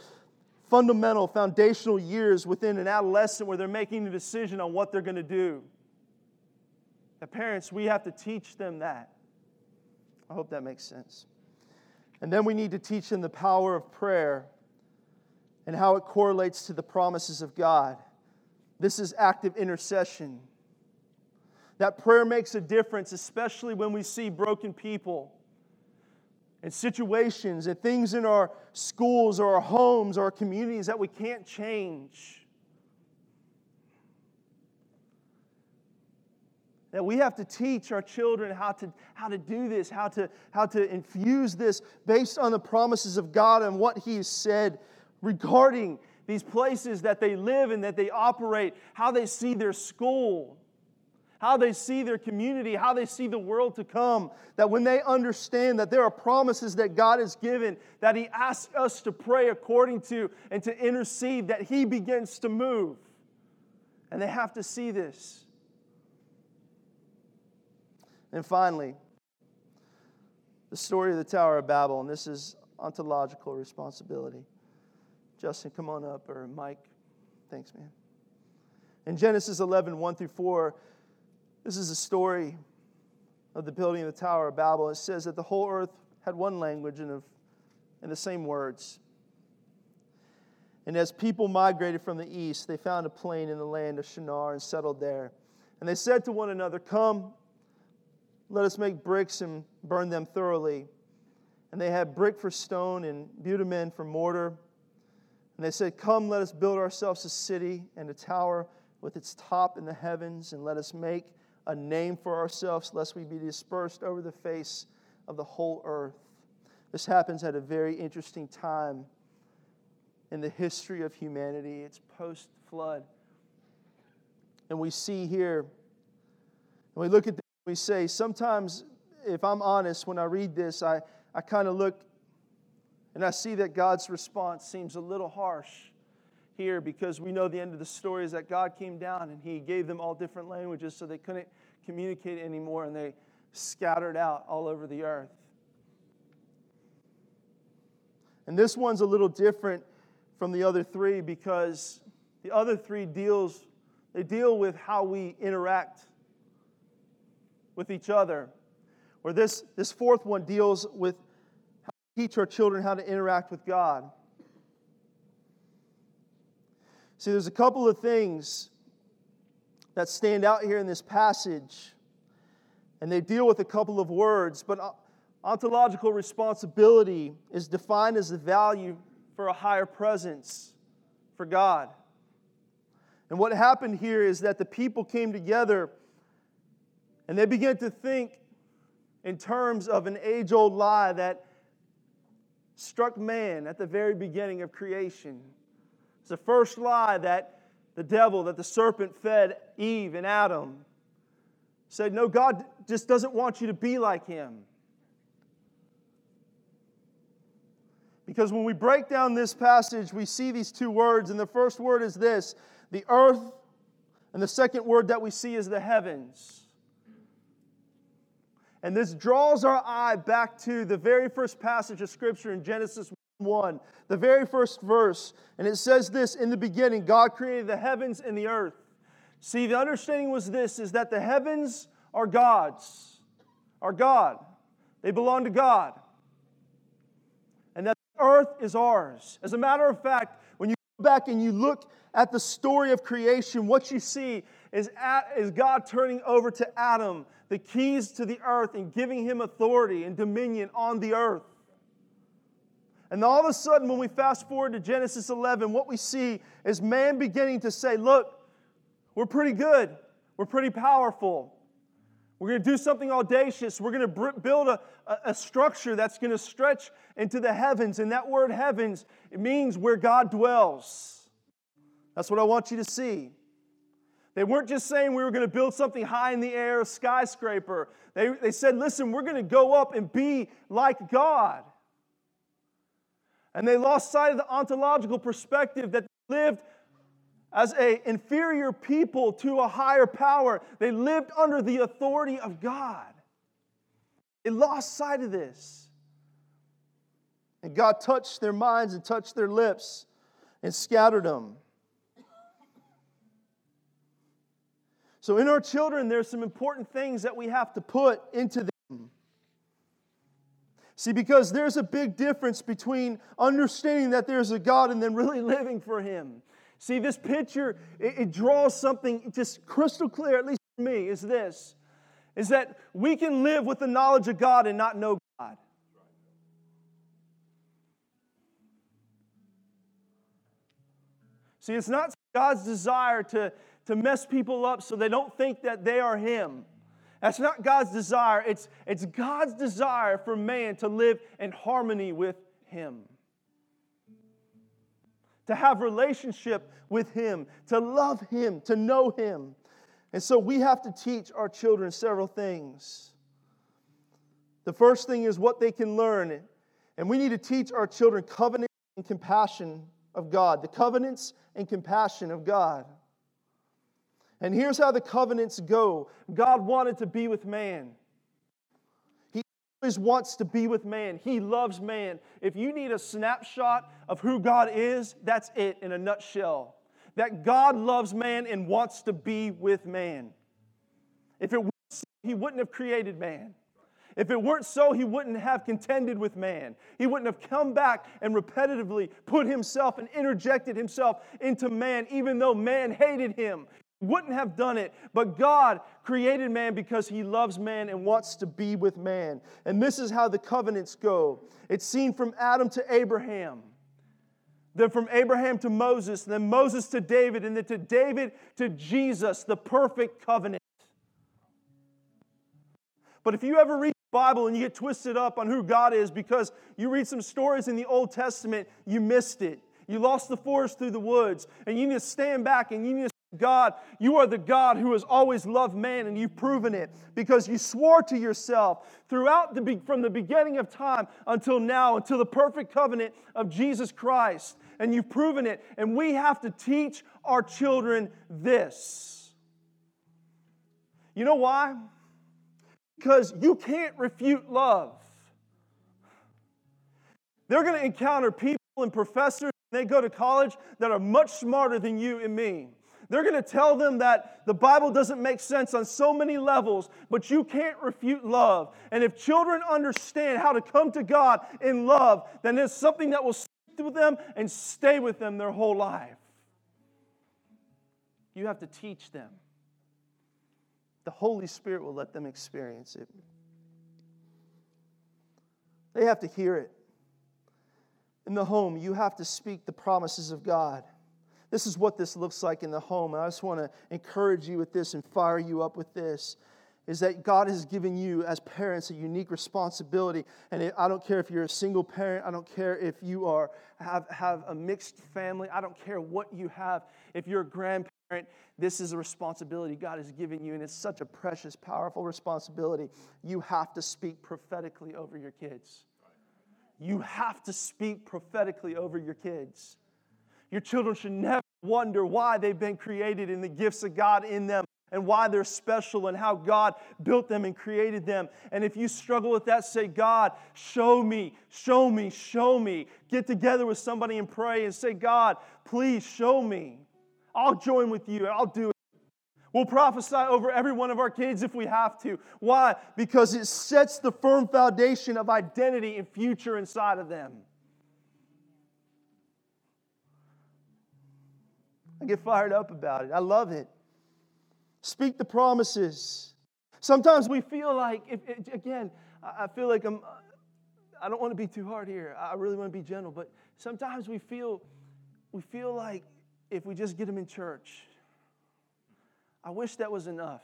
Speaker 2: fundamental, foundational years within an adolescent where they're making a decision on what they're going to do. The parents, we have to teach them that. I hope that makes sense. And then we need to teach them the power of prayer and how it correlates to the promises of God. This is active intercession. That prayer makes a difference, especially when we see broken people and situations and things in our schools or our homes or our communities that we can't change. That we have to teach our children how to, how to do this, how to, how to infuse this based on the promises of God and what He has said regarding these places that they live and that they operate, how they see their school, how they see their community, how they see the world to come. That when they understand that there are promises that God has given, that He asks us to pray according to and to intercede, that He begins to move. And they have to see this. And finally, the story of the Tower of Babel, and this is ontological responsibility. Justin, come on up, or Mike. Thanks, man. In Genesis 11, 1 through 4, this is a story of the building of the Tower of Babel. It says that the whole earth had one language and, of, and the same words. And as people migrated from the east, they found a plain in the land of Shinar and settled there. And they said to one another, Come, let us make bricks and burn them thoroughly. And they had brick for stone and bitumen for mortar. And they said, Come, let us build ourselves a city and a tower with its top in the heavens, and let us make a name for ourselves, lest we be dispersed over the face of the whole earth. This happens at a very interesting time in the history of humanity. It's post flood. And we see here, when we look at we say, sometimes, if I'm honest, when I read this, I, I kind of look and I see that God's response seems a little harsh here because we know the end of the story is that God came down and He gave them all different languages so they couldn't communicate anymore and they scattered out all over the earth. And this one's a little different from the other three because the other three deals they deal with how we interact with each other. Where this, this fourth one deals with how to teach our children how to interact with God. See, there's a couple of things that stand out here in this passage, and they deal with a couple of words, but ontological responsibility is defined as the value for a higher presence for God. And what happened here is that the people came together and they began to think in terms of an age old lie that struck man at the very beginning of creation. It's the first lie that the devil, that the serpent fed Eve and Adam. Said, No, God just doesn't want you to be like him. Because when we break down this passage, we see these two words, and the first word is this the earth, and the second word that we see is the heavens. And this draws our eye back to the very first passage of Scripture in Genesis 1, the very first verse, and it says this In the beginning, God created the heavens and the earth. See, the understanding was this is that the heavens are God's, are God. They belong to God. And that the earth is ours. As a matter of fact, when you go back and you look at the story of creation, what you see is, at, is God turning over to Adam the keys to the earth and giving him authority and dominion on the earth. And all of a sudden, when we fast forward to Genesis 11, what we see is man beginning to say, Look, we're pretty good. We're pretty powerful. We're going to do something audacious. We're going to build a, a structure that's going to stretch into the heavens. And that word heavens, it means where God dwells. That's what I want you to see. They weren't just saying we were going to build something high in the air, a skyscraper. They, they said, listen, we're going to go up and be like God. And they lost sight of the ontological perspective that they lived as an inferior people to a higher power. They lived under the authority of God. They lost sight of this. And God touched their minds and touched their lips and scattered them. So, in our children, there's some important things that we have to put into them. See, because there's a big difference between understanding that there's a God and then really *laughs* living for Him. See, this picture, it, it draws something just crystal clear, at least for me, is this is that we can live with the knowledge of God and not know God. See, it's not God's desire to, to mess people up so they don't think that they are Him. That's not God's desire. It's, it's God's desire for man to live in harmony with Him. To have relationship with Him, to love Him, to know Him. And so we have to teach our children several things. The first thing is what they can learn. And we need to teach our children covenant and compassion of God, the covenants and compassion of God. And here's how the covenants go God wanted to be with man. He always wants to be with man. He loves man. If you need a snapshot of who God is, that's it in a nutshell. That God loves man and wants to be with man. If it weren't so, he wouldn't have created man. If it weren't so, he wouldn't have contended with man. He wouldn't have come back and repetitively put himself and interjected himself into man, even though man hated him. Wouldn't have done it. But God created man because he loves man and wants to be with man. And this is how the covenants go it's seen from Adam to Abraham. Then from Abraham to Moses, then Moses to David, and then to David to Jesus, the perfect covenant. But if you ever read the Bible and you get twisted up on who God is because you read some stories in the Old Testament, you missed it. You lost the forest through the woods, and you need to stand back and you need to God, you are the God who has always loved man, and you've proven it because you swore to yourself throughout the from the beginning of time until now, until the perfect covenant of Jesus Christ, and you've proven it. And we have to teach our children this. You know why? because you can't refute love. They're going to encounter people and professors, they go to college that are much smarter than you and me. They're going to tell them that the Bible doesn't make sense on so many levels, but you can't refute love. And if children understand how to come to God in love, then it's something that will stick with them and stay with them their whole life. You have to teach them. The Holy Spirit will let them experience it. They have to hear it. In the home, you have to speak the promises of God. This is what this looks like in the home. And I just want to encourage you with this and fire you up with this is that God has given you as parents a unique responsibility. And I don't care if you're a single parent, I don't care if you are have, have a mixed family, I don't care what you have. If you're a grandparent, this is a responsibility God has given you, and it's such a precious, powerful responsibility. You have to speak prophetically over your kids. You have to speak prophetically over your kids. Your children should never wonder why they've been created and the gifts of God in them and why they're special and how God built them and created them. And if you struggle with that, say, God, show me, show me, show me. Get together with somebody and pray and say, God, please show me. I'll join with you. I'll do it. We'll prophesy over every one of our kids if we have to. Why? Because it sets the firm foundation of identity and future inside of them. I get fired up about it. I love it. Speak the promises. Sometimes we feel like, if, again, I feel like I'm, I don't want to be too hard here. I really want to be gentle, but sometimes we feel, we feel like if we just get them in church. I wish that was enough.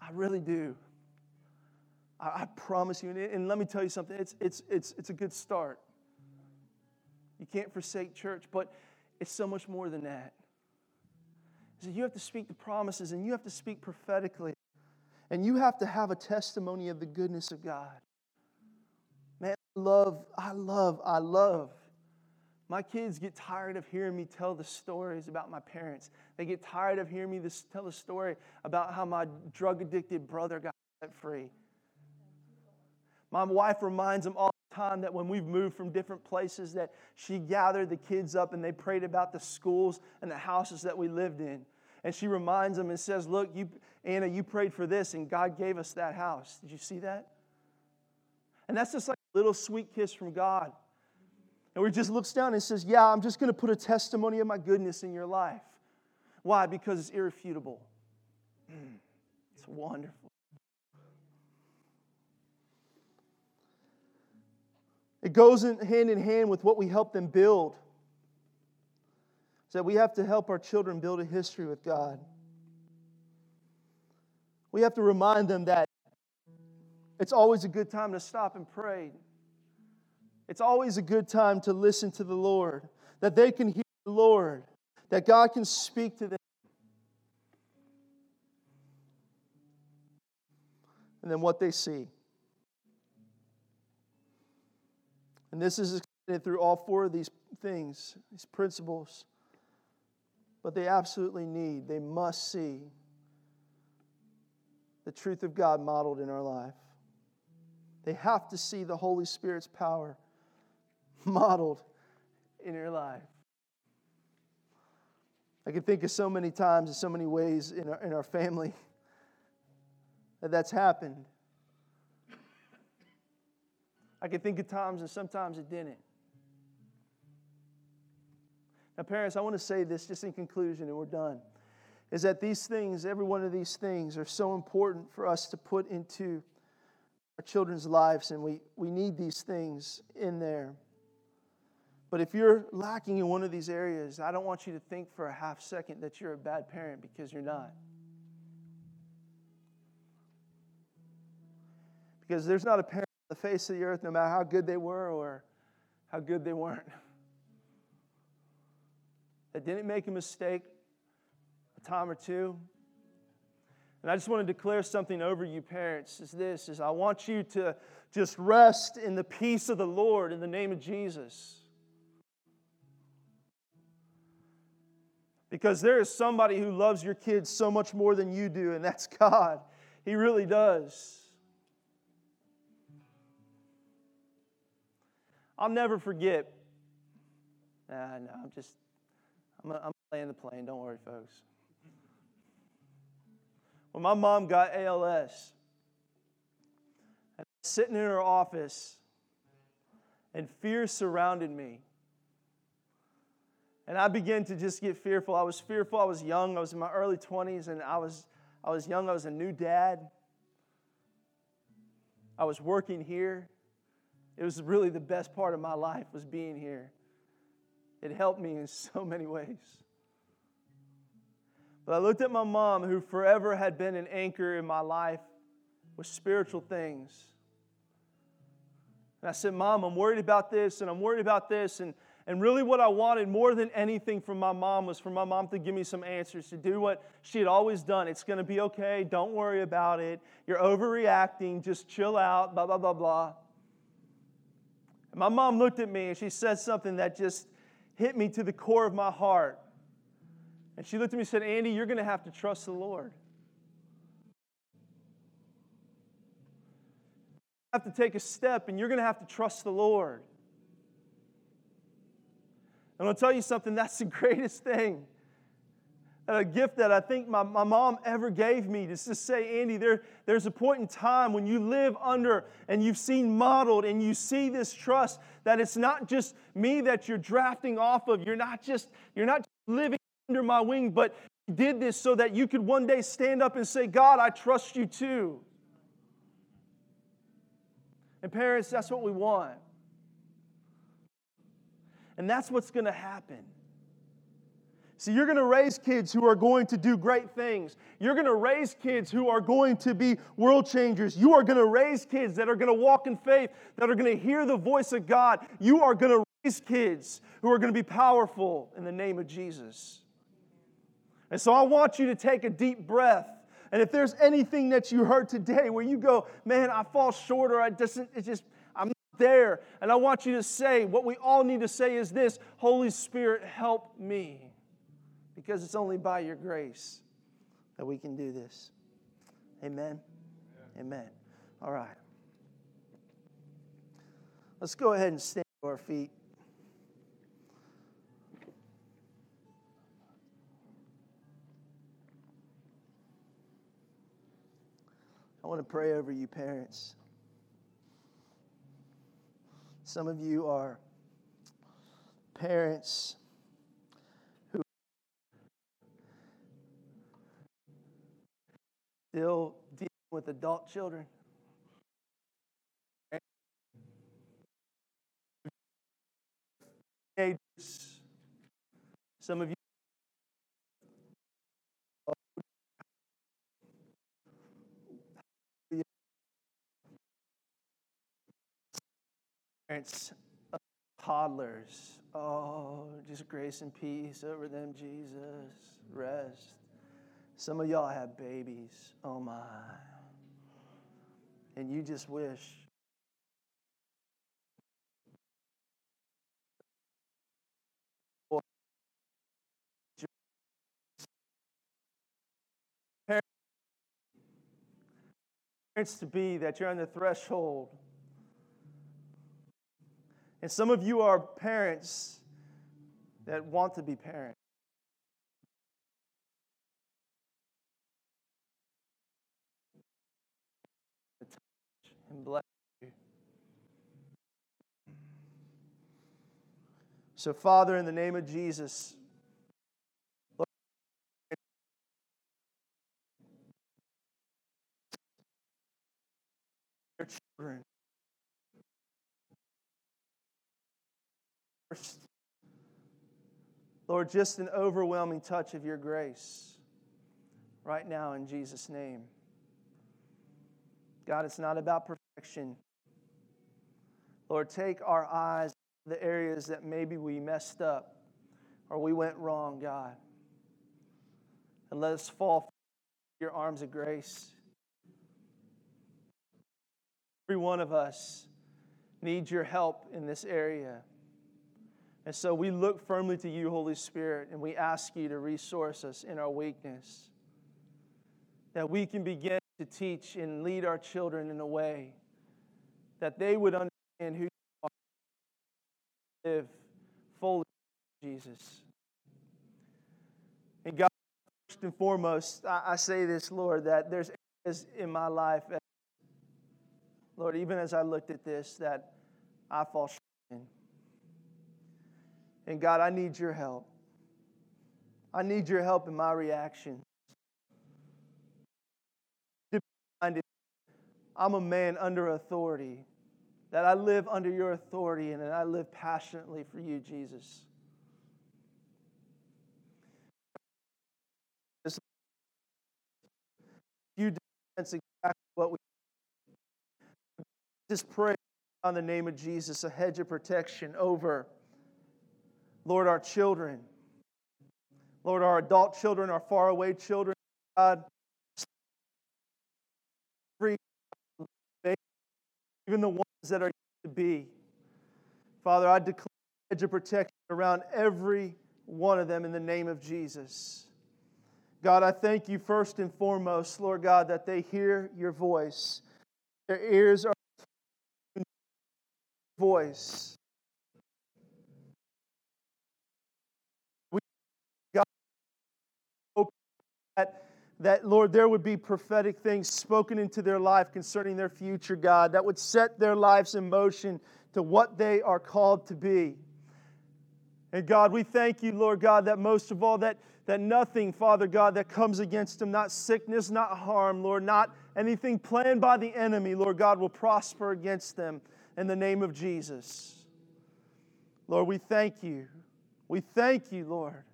Speaker 2: I really do. I, I promise you. And, and, let me tell you something it's, it's, it's, it's a good start. You can't forsake church, but it's so much more than that. So you have to speak the promises and you have to speak prophetically. And you have to have a testimony of the goodness of God. Man, I love, I love, I love my kids get tired of hearing me tell the stories about my parents. They get tired of hearing me this, tell the story about how my drug addicted brother got set free. My wife reminds them all time that when we've moved from different places that she gathered the kids up and they prayed about the schools and the houses that we lived in. And she reminds them and says, Look, you, Anna, you prayed for this and God gave us that house. Did you see that? And that's just like a little sweet kiss from God. And he just looks down and says, Yeah, I'm just going to put a testimony of my goodness in your life. Why? Because it's irrefutable. *clears throat* It's wonderful. It goes in, hand in hand with what we help them build. So that we have to help our children build a history with God. We have to remind them that it's always a good time to stop and pray. It's always a good time to listen to the Lord, that they can hear the Lord, that God can speak to them. And then what they see. And this is through all four of these things, these principles. But they absolutely need, they must see the truth of God modeled in our life. They have to see the Holy Spirit's power *laughs* modeled in your life. I can think of so many times, and so many ways in our, in our family *laughs* that that's happened. I can think of times and sometimes it didn't. Now, parents, I want to say this just in conclusion and we're done. Is that these things, every one of these things, are so important for us to put into our children's lives, and we, we need these things in there. But if you're lacking in one of these areas, I don't want you to think for a half second that you're a bad parent because you're not. Because there's not a parent the face of the earth, no matter how good they were or how good they weren't, that didn't make a mistake a time or two. And I just want to declare something over you, parents, is this is I want you to just rest in the peace of the Lord in the name of Jesus. Because there is somebody who loves your kids so much more than you do, and that's *laughs* God. He really does. I'll never forget. Nah, no, I'm just, I'm, I'm playing the plane. Don't worry, folks. When my mom got ALS, and I was sitting in her office, and fear surrounded me. And I began to just get fearful. I was fearful. I was young. I was in my early 20s, and I was, I was young. I was a new dad. I was working here. It was really the best part of my life was being here. It helped me in so many ways. But I looked at my mom, who forever had been an anchor in my life with spiritual things. And I said, Mom, I'm worried about this, and I'm worried about this, and and really, what I wanted more than anything from my mom was for my mom to give me some answers, to do what she had always done. It's going to be okay. Don't worry about it. You're overreacting. Just chill out, blah, blah, blah, blah. And my mom looked at me and she said something that just hit me to the core of my heart. And she looked at me and said, Andy, you're going to have to trust the Lord. You have to take a step and you're going to have to trust the Lord. And I'll tell you something, that's the *laughs* greatest thing. A gift that I think my, my mom ever gave me is to say, Andy, there, there's a point in time when you live under and you've seen modeled and you see this trust that it's not just me that you're drafting off of. You're not just, you're not living under my wing, but did this so that you could one day stand up and say, God, I trust you too. And parents, that's what we want. And that's what's going to happen. See, you're going to raise kids who are going to do great things. You're going to raise kids who are going to be world changers. You are going to raise kids that are going to walk in faith, that are going to hear the voice of God. You are going to raise kids who are going to be powerful in the name of Jesus. And so I want you to take a deep breath. And if there's anything that you heard today where you go, man, I fall short or I just, it just, I'm not there. And I want you to say, what we all need to say is this Holy Spirit, help me. Because it's only by your grace that we can do this. Amen. Amen. All right. Let's go ahead and stand to our feet. I want to pray over you, parents. Some of you are parents still dealing with adult children. Teenagers. Some of you parents of toddlers. Oh, just grace and peace over them, Jesus. Rest. Some of y'all have babies. Oh my. And you just wish. Parents to be that you're on the threshold and some of you are parents that want to be parents. And bless you. So, Father, in the name of Jesus, Lord, your children. Lord, just an overwhelming touch of your grace right now in Jesus' name. God, it's not about perfection. Lord, take our eyes the areas that maybe we messed up or we went wrong, God. And let us fall your arms of grace. Every one of us needs your help in this area. And so we look firmly to you, Holy Spirit, and we ask you to resource us in our weakness. That we can begin to teach and lead our children in a way that they would understand who you are, live fully Jesus. And God, first and foremost, I, say this, Lord, that there's areas in my life, Lord, even as I looked at this, that I fall short in. And God, I need your help. I need your help in my reaction. I'm a man under authority, that I live under your authority and that I live passionately for you, Jesus. You that's exactly what we just pray on the name of Jesus, a hedge of protection over Lord, our children. Lord, our adult children, our faraway children, God. Even the ones that are to be. Father, I declare a hedge of protection around every one of them in the name of Jesus. God, I thank you first and foremost, Lord God, that they hear your voice. Their ears are your voice. that, that, Lord, there would be prophetic things spoken into their life concerning their future, God, that would set their lives in motion to what they are called to be. And God, we thank you, Lord God, that most of all, that, that nothing, Father God, that comes against them, not sickness, not harm, Lord, not anything planned by the enemy, Lord God, will prosper against them in the name of Jesus. Lord, we thank you. We thank you, Lord,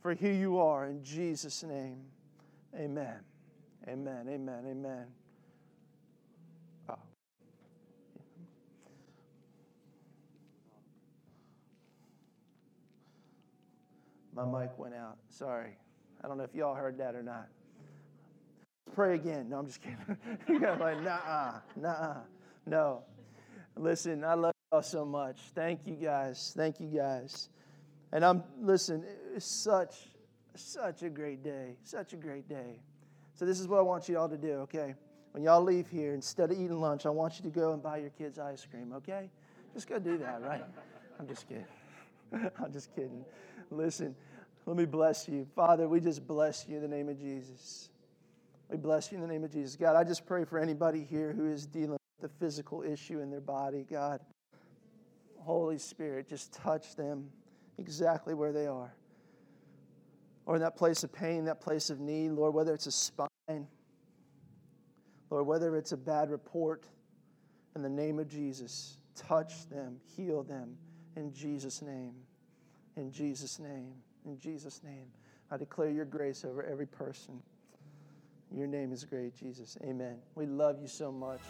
Speaker 2: for who you are in Jesus' name. Amen. Amen. Amen. Amen. Oh. My mic went out. Sorry. I don't know if y'all heard that or not. Pray again. No, I'm just kidding. *laughs* You're like, nah, nah, no. Listen, I love y'all so much. Thank you guys. Thank you guys. And I'm, listen, it's such such a great day. Such a great day. So, this is what I want you all to do, okay? When y'all leave here, instead of eating lunch, I want you to go and buy your kids ice cream, okay? Just go do that, right? *laughs* I'm just kidding. *laughs* I'm just kidding. Listen, let me bless you. Father, we just bless you in the name of Jesus. We bless you in the name of Jesus. God, I just pray for anybody here who is dealing with a physical issue in their body. God, Holy Spirit, just touch them exactly where they are. Or in that place of pain, that place of need, Lord, whether it's a spine, Lord, whether it's a bad report, in the name of Jesus, touch them, heal them in Jesus' name. In Jesus' name. In Jesus' name. I declare your grace over every person. Your name is great, Jesus. Amen. We love you so much.